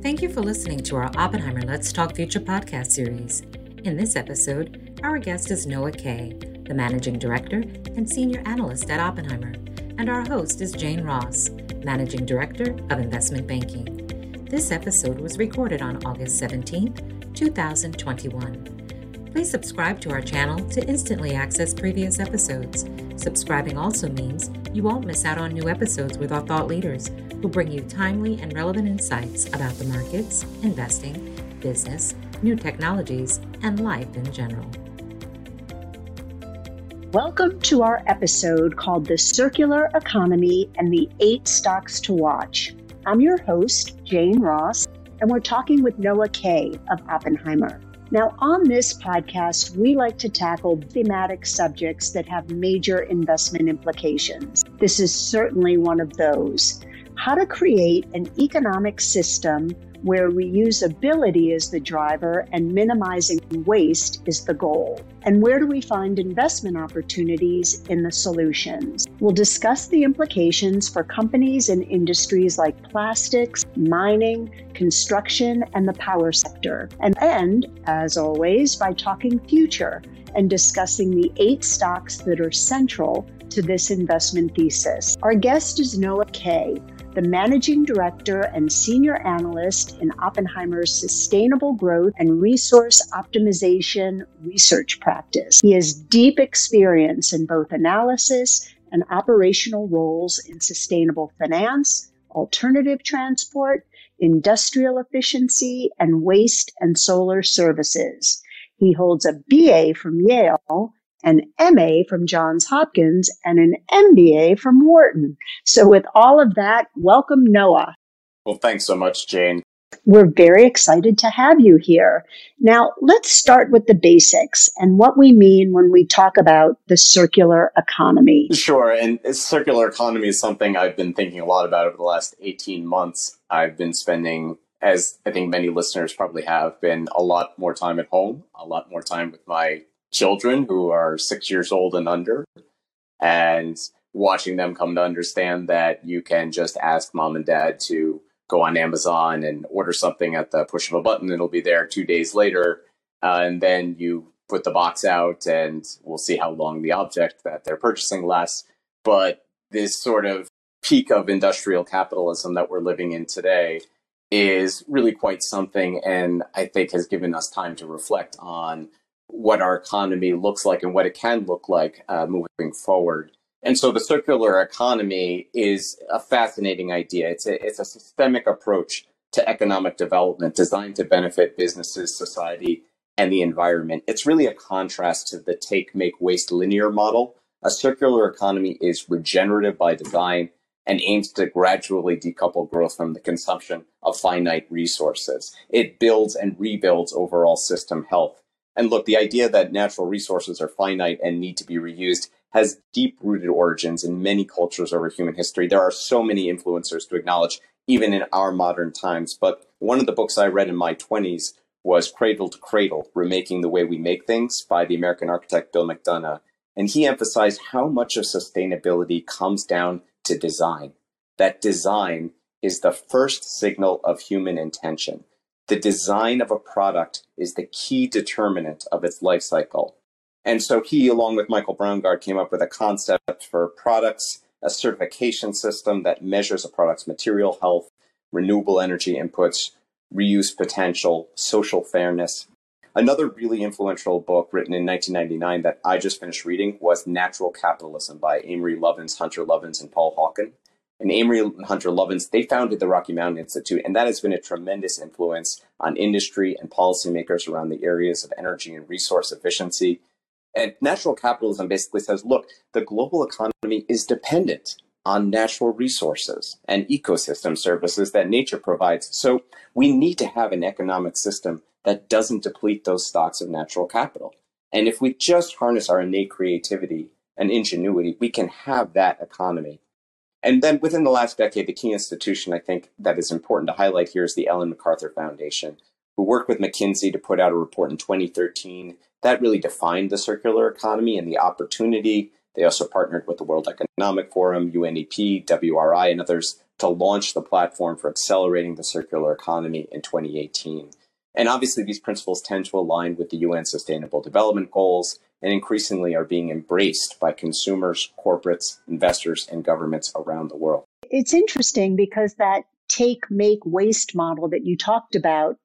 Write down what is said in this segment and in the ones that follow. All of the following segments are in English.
Thank you for listening to our Oppenheimer Let's Talk Future podcast series. In this episode, our guest is Noah Kaye, the Managing Director and Senior Analyst at Oppenheimer, and our host is Jane Ross, Managing Director of Investment Banking. This episode was recorded on August 17, 2021. Please subscribe to our channel to instantly access previous episodes. Subscribing also means you won't miss out on new episodes with our thought leaders who bring you timely and relevant insights about the markets, investing, business, new technologies, and life in general. Welcome to our episode called The Circular Economy and the Eight Stocks to Watch. I'm your host, Jane Ross, and we're talking with Noah Kaye of Oppenheimer. Now, on this podcast, we like to tackle thematic subjects that have major investment implications. This is certainly one of those. How to create an economic system where reusability is the driver and minimizing waste is the goal. And where do we find investment opportunities in the solutions? We'll discuss the implications for companies and industries like plastics, mining, construction, and the power sector. And end, as always, by talking future and discussing the eight stocks that are central to this investment thesis. Our guest is Noah Kaye the managing director and senior analyst in Oppenheimer's Sustainable Growth and Resource Optimization Research Practice. He has deep experience in both analysis and operational roles in sustainable finance, alternative transport, industrial efficiency, and waste and solar services. He holds a BA from Yale an MA from Johns Hopkins, and an MBA from Wharton. So, with all of that, welcome, Noah. Well, thanks so much, Jane. We're very excited to have you here. Now, let's start with the basics and what we mean when we talk about the circular economy. Sure. And circular economy is something I've been thinking a lot about over the last 18 months. I've been spending, as I think many listeners probably have, been a lot more time at home, a lot more time with my children who are six years old and under, and watching them come to understand that you can just ask mom and dad to go on Amazon and order something at the push of a button. It'll be there two days later. Uh, and then you put the box out and we'll see how long the object that they're purchasing lasts. But this sort of peak of industrial capitalism that we're living in today is really quite something. And I think has given us time to reflect on what our economy looks like and what it can look like uh, moving forward. And so the circular economy is a fascinating idea. It's a, it's a systemic approach to economic development designed to benefit businesses, society, and the environment. It's really a contrast to the take, make, waste linear model. A circular economy is regenerative by design and aims to gradually decouple growth from the consumption of finite resources. It builds and rebuilds overall system health. And look, the idea that natural resources are finite and need to be reused has deep rooted origins in many cultures over human history. There are so many influencers to acknowledge, even in our modern times. But one of the books I read in my 20s was Cradle to Cradle Remaking the Way We Make Things by the American architect Bill McDonough. And he emphasized how much of sustainability comes down to design. That design is the first signal of human intention. The design of a product is the key determinant of its life cycle. And so he, along with Michael Braungart, came up with a concept for products, a certification system that measures a product's material health, renewable energy inputs, reuse potential, social fairness. Another really influential book written in 1999 that I just finished reading was Natural Capitalism by Amory Lovins, Hunter Lovins, and Paul Hawken and Amory and Hunter Lovins, they founded the Rocky Mountain Institute, and that has been a tremendous influence on industry and policymakers around the areas of energy and resource efficiency. And natural capitalism basically says, look, the global economy is dependent on natural resources and ecosystem services that nature provides. So we need to have an economic system that doesn't deplete those stocks of natural capital. And if we just harness our innate creativity and ingenuity, we can have that economy and then within the last decade, the key institution I think that is important to highlight here is the Ellen MacArthur Foundation, who worked with McKinsey to put out a report in 2013 that really defined the circular economy and the opportunity. They also partnered with the World Economic Forum, UNEP, WRI, and others to launch the platform for accelerating the circular economy in 2018. And obviously, these principles tend to align with the UN Sustainable Development Goals and increasingly are being embraced by consumers, corporates, investors, and governments around the world. It's interesting because that take, make, waste model that you talked about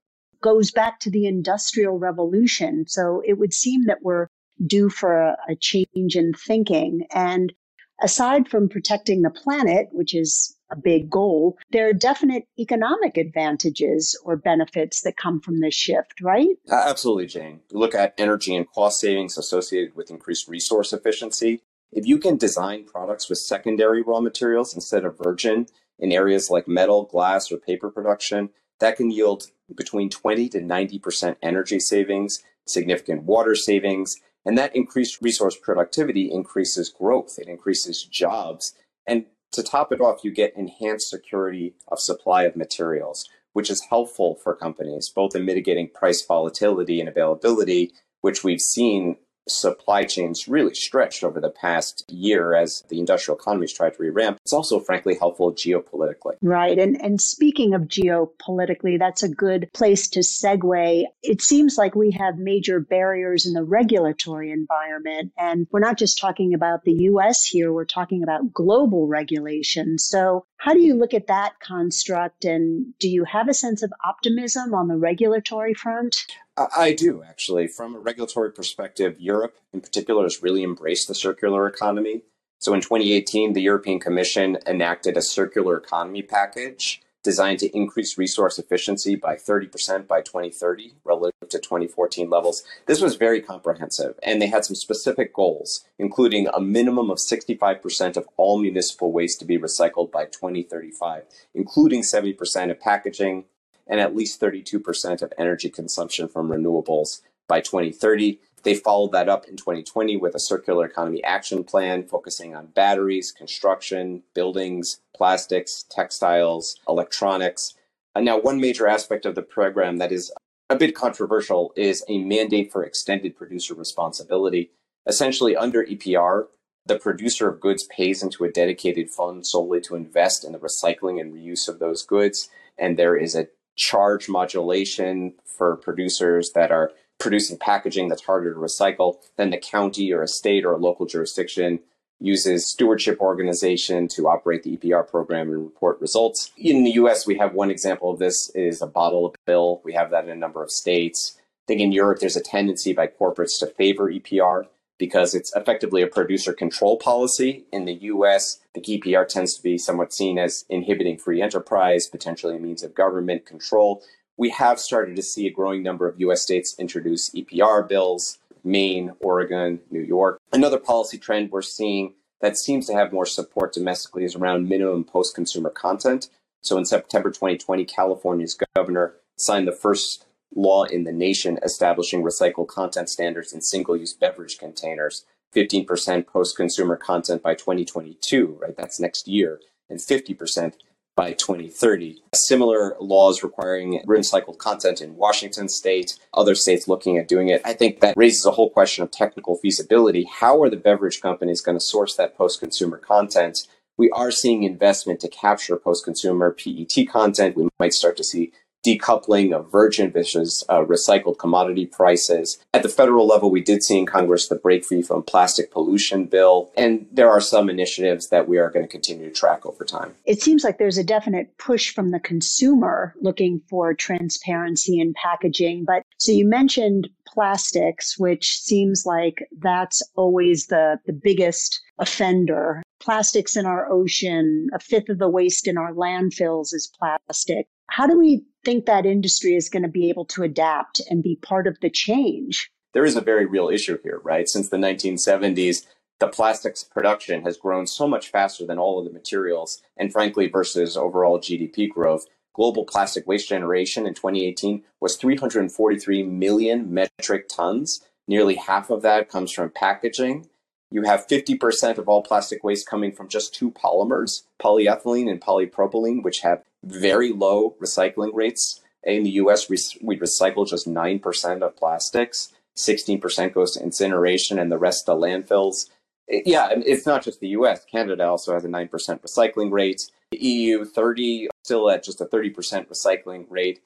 goes back to the Industrial Revolution. So it would seem that we're due for a, a change in thinking. And aside from protecting the planet, which is a big goal, there are definite economic advantages or benefits that come from this shift, right? Absolutely, Jane. We look at energy and cost savings associated with increased resource efficiency. If you can design products with secondary raw materials instead of virgin in areas like metal, glass, or paper production, that can yield between 20 to 90% energy savings, significant water savings, and that increased resource productivity increases growth, it increases jobs. And to top it off, you get enhanced security of supply of materials, which is helpful for companies, both in mitigating price volatility and availability, which we've seen supply chains really stretched over the past year as the industrial economies tried to re-ramp. It's also frankly helpful geopolitically. Right. And and speaking of geopolitically, that's a good place to segue. It seems like we have major barriers in the regulatory environment. And we're not just talking about the US here, we're talking about global regulation. So how do you look at that construct and do you have a sense of optimism on the regulatory front? I do actually. From a regulatory perspective, Europe in particular has really embraced the circular economy. So in 2018, the European Commission enacted a circular economy package designed to increase resource efficiency by 30% by 2030 relative to 2014 levels. This was very comprehensive, and they had some specific goals, including a minimum of 65% of all municipal waste to be recycled by 2035, including 70% of packaging, and at least 32% of energy consumption from renewables by 2030. They followed that up in 2020 with a circular economy action plan focusing on batteries, construction, buildings, plastics, textiles, electronics. And now, one major aspect of the program that is a bit controversial is a mandate for extended producer responsibility. Essentially, under EPR, the producer of goods pays into a dedicated fund solely to invest in the recycling and reuse of those goods. And there is a charge modulation for producers that are producing packaging that's harder to recycle, then the county or a state or a local jurisdiction uses stewardship organization to operate the EPR program and report results. In the US, we have one example of this is a bottle bill. We have that in a number of states. I think in Europe, there's a tendency by corporates to favor EPR because it's effectively a producer control policy. In the US, the EPR tends to be somewhat seen as inhibiting free enterprise, potentially a means of government control. We have started to see a growing number of US states introduce EPR bills, Maine, Oregon, New York. Another policy trend we're seeing that seems to have more support domestically is around minimum post consumer content. So in September 2020, California's governor signed the first law in the nation establishing recycled content standards in single use beverage containers. 15% post consumer content by 2022, right? That's next year, and 50% by 2030. Similar laws requiring recycled content in Washington state, other states looking at doing it. I think that raises a whole question of technical feasibility. How are the beverage companies going to source that post consumer content? We are seeing investment to capture post consumer PET content. We might start to see decoupling of virgin versus uh, recycled commodity prices. At the federal level, we did see in Congress the Break Free from Plastic Pollution Bill, and there are some initiatives that we are going to continue to track over time. It seems like there's a definite push from the consumer looking for transparency in packaging. But so you mentioned plastics, which seems like that's always the, the biggest offender. Plastics in our ocean, a fifth of the waste in our landfills is plastic. How do we think that industry is going to be able to adapt and be part of the change? There is a very real issue here, right? Since the 1970s, the plastics production has grown so much faster than all of the materials, and frankly, versus overall GDP growth. Global plastic waste generation in 2018 was 343 million metric tons. Nearly half of that comes from packaging. You have 50% of all plastic waste coming from just two polymers, polyethylene and polypropylene, which have very low recycling rates. In the US, we, recycle just 9% of plastics, 16% goes to incineration, and the rest to landfills. It, yeah, it's not just the US. Canada also has a 9% recycling rate. The EU 30, still at just a 30% recycling rate.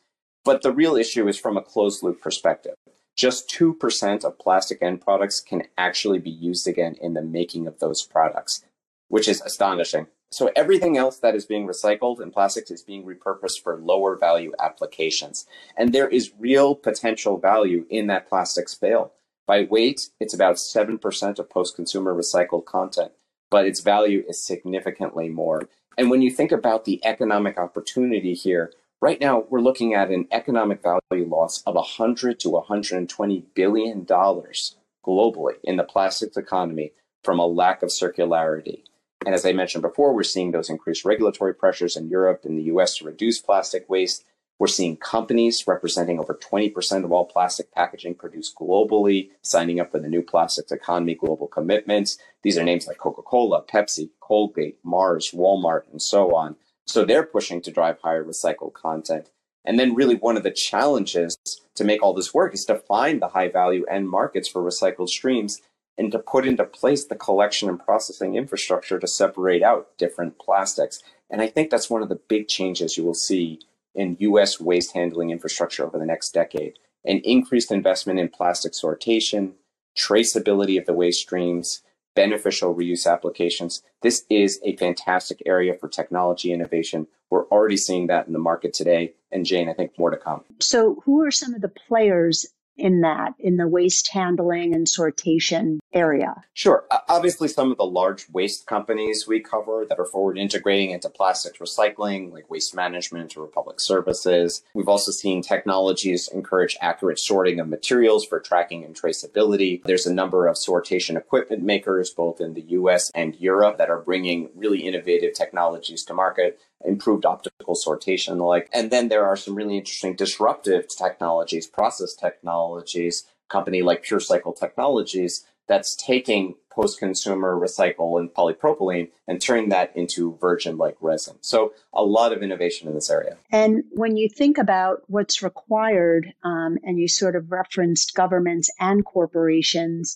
But the real issue is from a closed loop perspective. Just 2% of plastic end products can actually be used again in the making of those products, which is astonishing. So everything else that is being recycled in plastics is being repurposed for lower value applications. And there is real potential value in that plastics bale. By weight, it's about 7% of post consumer recycled content, but its value is significantly more. And when you think about the economic opportunity here, right now we're looking at an economic value loss of 100 to 120 billion dollars globally in the plastics economy from a lack of circularity. And as I mentioned before, we're seeing those increased regulatory pressures in Europe and the US to reduce plastic waste. We're seeing companies representing over 20% of all plastic packaging produced globally signing up for the new plastics economy global commitments. These are names like Coca Cola, Pepsi, Colgate, Mars, Walmart, and so on. So they're pushing to drive higher recycled content. And then, really, one of the challenges to make all this work is to find the high value end markets for recycled streams and to put into place the collection and processing infrastructure to separate out different plastics. And I think that's one of the big changes you will see in US waste handling infrastructure over the next decade. An increased investment in plastic sortation, traceability of the waste streams, beneficial reuse applications. This is a fantastic area for technology innovation. We're already seeing that in the market today. And Jane, I think more to come. So, who are some of the players in that, in the waste handling and sortation area? Sure. Obviously, some of the large waste companies we cover that are forward integrating into plastics recycling, like Waste Management or Republic Services. We've also seen technologies encourage accurate sorting of materials for tracking and traceability. There's a number of sortation equipment makers, both in the US and Europe, that are bringing really innovative technologies to market improved optical sortation and the like. And then there are some really interesting disruptive technologies, process technologies, company like PureCycle Technologies that's taking post-consumer recycle and polypropylene and turning that into virgin like resin. So a lot of innovation in this area. And when you think about what's required, um, and you sort of referenced governments and corporations,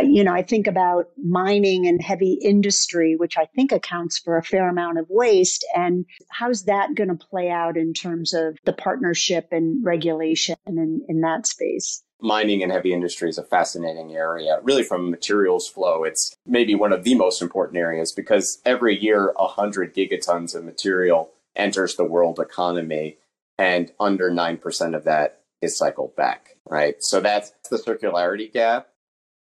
you know, I think about mining and heavy industry, which I think accounts for a fair amount of waste. And how's that going to play out in terms of the partnership and regulation in, in that space? Mining and heavy industry is a fascinating area. Really, from materials flow, it's maybe one of the most important areas because every year, 100 gigatons of material enters the world economy, and under 9% of that is cycled back, right? So that's the circularity gap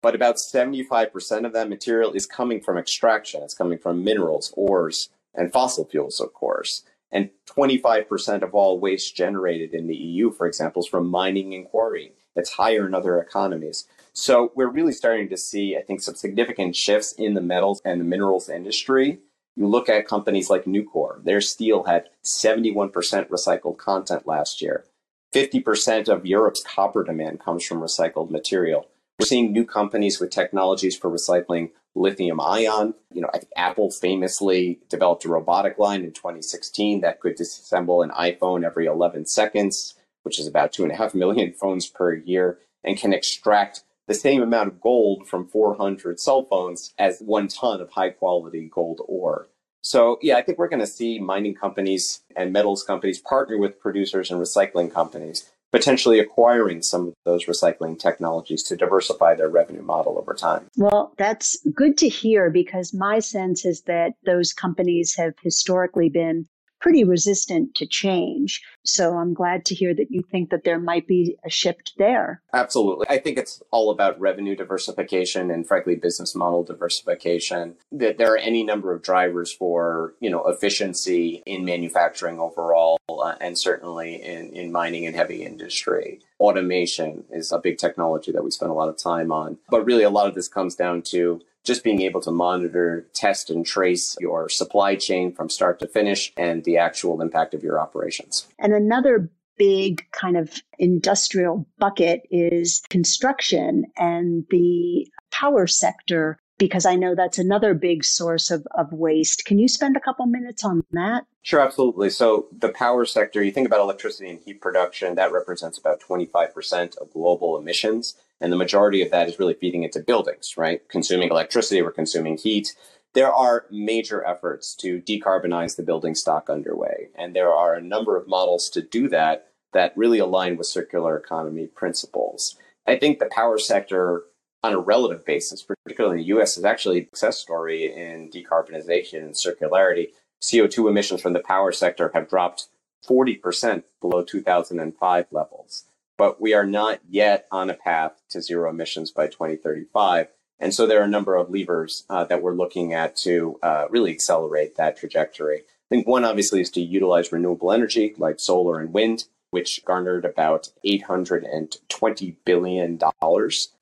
but about 75% of that material is coming from extraction. It's coming from minerals, ores, and fossil fuels, of course. And 25% of all waste generated in the EU, for example, is from mining and quarrying. It's higher in other economies. So we're really starting to see, I think, some significant shifts in the metals and the minerals industry. You look at companies like Nucor, their steel had 71% recycled content last year. 50% of Europe's copper demand comes from recycled material. We're seeing new companies with technologies for recycling lithium ion. You know, I think Apple famously developed a robotic line in 2016 that could disassemble an iPhone every 11 seconds, which is about two and a half million phones per year, and can extract the same amount of gold from 400 cell phones as one ton of high quality gold ore. So, yeah, I think we're going to see mining companies and metals companies partner with producers and recycling companies potentially acquiring some of those recycling technologies to diversify their revenue model over time. Well, that's good to hear because my sense is that those companies have historically been pretty resistant to change. So I'm glad to hear that you think that there might be a shift there. Absolutely. I think it's all about revenue diversification and frankly business model diversification. That there are any number of drivers for, you know, efficiency in manufacturing overall uh, and certainly in, in mining and heavy industry. Automation is a big technology that we spend a lot of time on. But really a lot of this comes down to just being able to monitor, test, and trace your supply chain from start to finish and the actual impact of your operations. And another big kind of industrial bucket is construction and the power sector because I know that's another big source of, of waste. Can you spend a couple minutes on that? Sure, absolutely. So, the power sector, you think about electricity and heat production, that represents about 25% of global emissions. And the majority of that is really feeding into buildings, right? Consuming electricity, we're consuming heat. there are major efforts to decarbonize the building stock underway. And there are a number of models to do that that really align with circular economy principles. I think the power sector, on a relative basis, particularly in the US, is actually a success story in decarbonization and circularity. CO2 emissions from the power sector have dropped 40% below 2005 levels. But we are not yet on a path to zero emissions by 2035. And so there are a number of levers uh, that we're looking at to uh, really accelerate that trajectory. I think one obviously is to utilize renewable energy like solar and wind, which garnered about $820 billion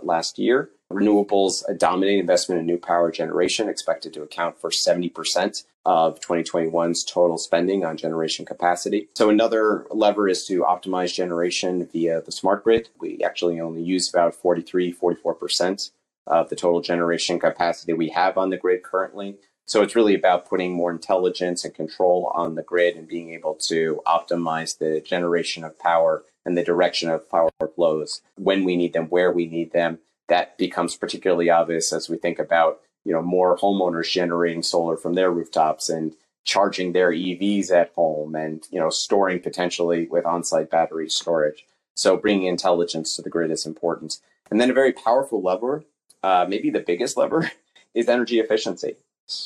last year. Renewables, a investment in new power generation, expected to account for 70% of 2021's total spending on generation capacity. So another lever is to optimize generation via the smart grid. We actually only use about 43, 44% of the total generation capacity we have on the grid currently. So it's really about putting more intelligence and control on the grid and being able to optimize the generation of power and the direction of power flows when we need them, where we need them. That becomes particularly obvious as we think about, you know, more homeowners generating solar from their rooftops and charging their EVs at home and, you know, storing potentially with on-site battery storage. So bringing intelligence to the grid is important. And then a very powerful lever uh, maybe the biggest lever is energy efficiency,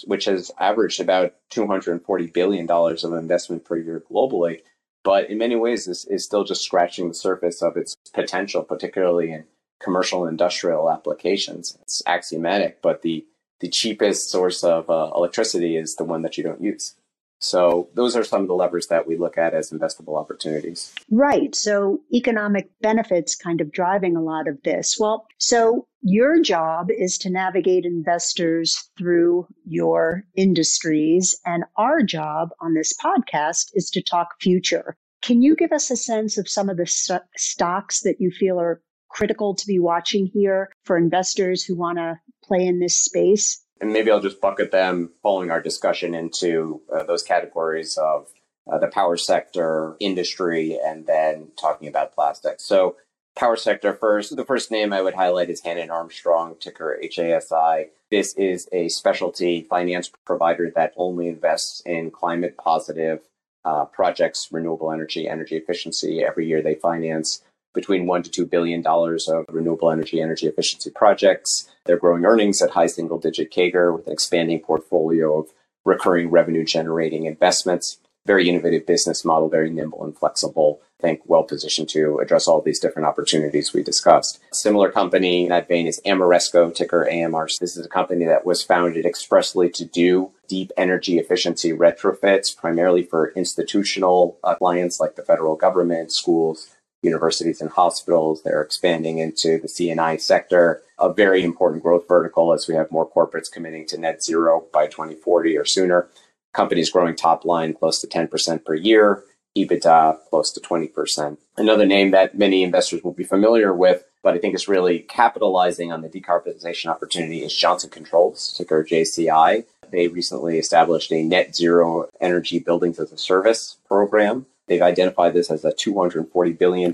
which has averaged about $240 billion of investment per year globally. But in many ways, this is still just scratching the surface of its potential, particularly in commercial and industrial applications. It's axiomatic, but the, the cheapest source of uh, electricity is the one that you don't use. So those are some of the levers that we look at as investable opportunities. Right. So economic benefits kind of driving a lot of this. Well, so your job is to navigate investors through your industries and our job on this podcast is to talk future. Can you give us a sense of some of the st- stocks that you feel are critical to be watching here for investors who want to play in this space? And maybe I'll just bucket them following our discussion into uh, those categories of uh, the power sector, industry, and then talking about plastics. So, power sector first. The first name I would highlight is Hannon Armstrong, ticker HASI. This is a specialty finance provider that only invests in climate positive uh, projects, renewable energy, energy efficiency. Every year they finance between one to two billion dollars of renewable energy, energy efficiency projects. They're growing earnings at high single digit CAGR with an expanding portfolio of recurring revenue generating investments. Very innovative business model, very nimble and flexible. I think well positioned to address all these different opportunities we discussed. Similar company in that vein is Ameresco, ticker AMR. This is a company that was founded expressly to do deep energy efficiency retrofits, primarily for institutional clients like the federal government, schools, universities and hospitals. They're expanding into the C&I sector, a very important growth vertical as we have more corporates committing to net zero by 2040 or sooner. Companies growing top line close to 10% per year, EBITDA close to 20%. Another name that many investors will be familiar with, but I think is really capitalizing on the decarbonization opportunity is Johnson Controls, ticker JCI. They recently established a net zero energy buildings as a service program They've identified this as a $240 billion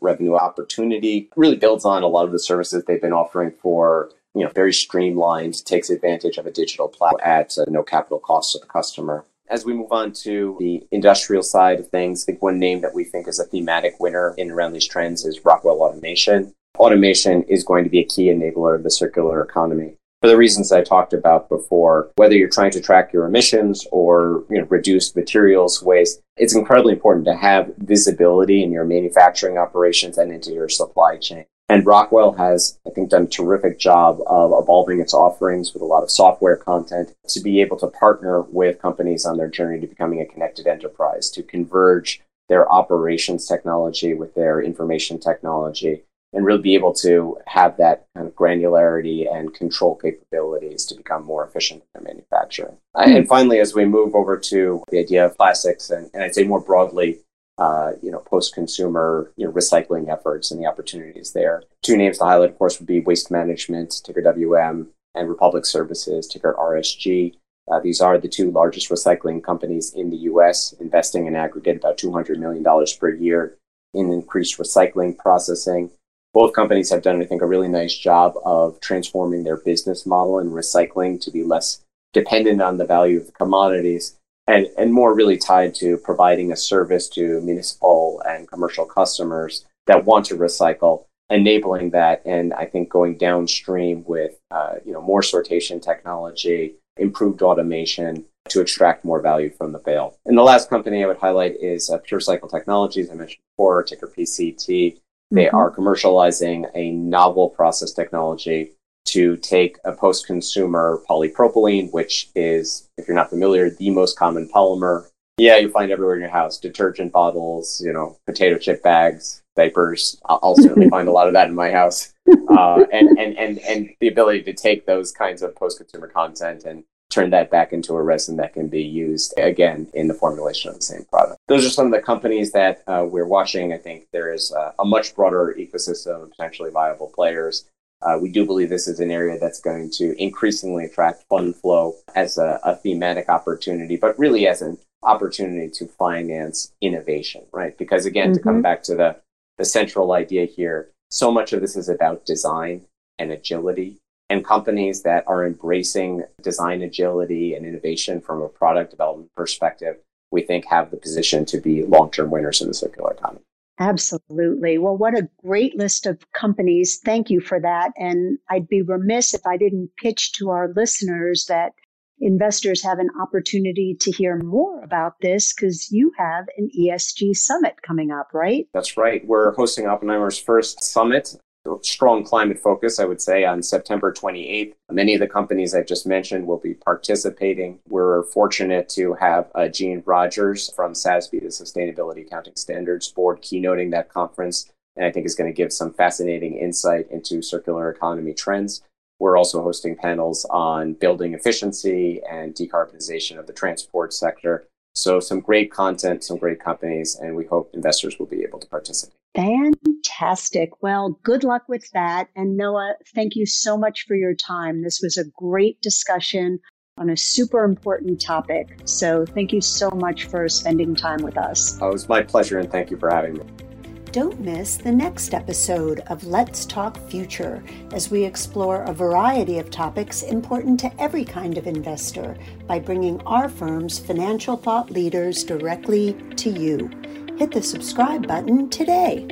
revenue opportunity. really builds on a lot of the services they've been offering for, you know, very streamlined, takes advantage of a digital platform at no capital cost to the customer. As we move on to the industrial side of things, I think one name that we think is a thematic winner in around these trends is Rockwell Automation. Automation is going to be a key enabler of the circular economy for the reasons I talked about before, whether you're trying to track your emissions or you know, reduce materials waste, it's incredibly important to have visibility in your manufacturing operations and into your supply chain. And Rockwell has, I think, done a terrific job of evolving its offerings with a lot of software content to be able to partner with companies on their journey to becoming a connected enterprise, to converge their operations technology with their information technology and really be able to have that kind of granularity and control capabilities to become more efficient in their manufacturing. Mm-hmm. And finally, as we move over to the idea of plastics, and, and I'd say more broadly, uh, you know, post-consumer, you know, recycling efforts and the opportunities there. Two names to highlight, of course, would be Waste Management, ticker WM, and Republic Services, ticker RSG. Uh, these are the two largest recycling companies in the U.S., investing in aggregate about $200 million per year in increased recycling processing both companies have done, I think, a really nice job of transforming their business model and recycling to be less dependent on the value of the commodities and, and more really tied to providing a service to municipal and commercial customers that want to recycle, enabling that, and I think going downstream with uh, you know more sortation technology, improved automation to extract more value from the bale. And the last company I would highlight is uh, PureCycle Technologies. I mentioned before, ticker PCT. They mm-hmm. are commercializing a novel process technology to take a post-consumer polypropylene, which is, if you're not familiar, the most common polymer. Yeah, you find everywhere in your house: detergent bottles, you know, potato chip bags, diapers. I'll, I'll certainly find a lot of that in my house. Uh, and, and and and the ability to take those kinds of post-consumer content and turn that back into a resin that can be used again in the formulation of the same product. Those are some of the companies that uh, we're watching. I think there is uh, a much broader ecosystem of potentially viable players. Uh, we do believe this is an area that's going to increasingly attract fund flow as a, a thematic opportunity, but really as an opportunity to finance innovation, right? Because again, mm-hmm. to come mm-hmm. back to the, the central idea here, so much of this is about design and agility and companies that are embracing design agility and innovation from a product development perspective, we think have the position to be long term winners in the circular economy. Absolutely. Well, what a great list of companies. Thank you for that. And I'd be remiss if I didn't pitch to our listeners that investors have an opportunity to hear more about this because you have an ESG summit coming up, right? That's right. We're hosting Oppenheimer's first summit strong climate focus, I would say, on September 28th. Many of the companies I've just mentioned will be participating. We're fortunate to have uh, Jean Rogers from SASB, the Sustainability Accounting Standards Board, keynoting that conference, and I think is going to give some fascinating insight into circular economy trends. We're also hosting panels on building efficiency and decarbonization of the transport sector. So, some great content, some great companies, and we hope investors will be able to participate. Fantastic. Well, good luck with that. And Noah, thank you so much for your time. This was a great discussion on a super important topic. So thank you so much for spending time with us. Oh, it was my pleasure, and thank you for having me. Don't miss the next episode of Let's Talk Future as we explore a variety of topics important to every kind of investor by bringing our firm's financial thought leaders directly to you hit the subscribe button today.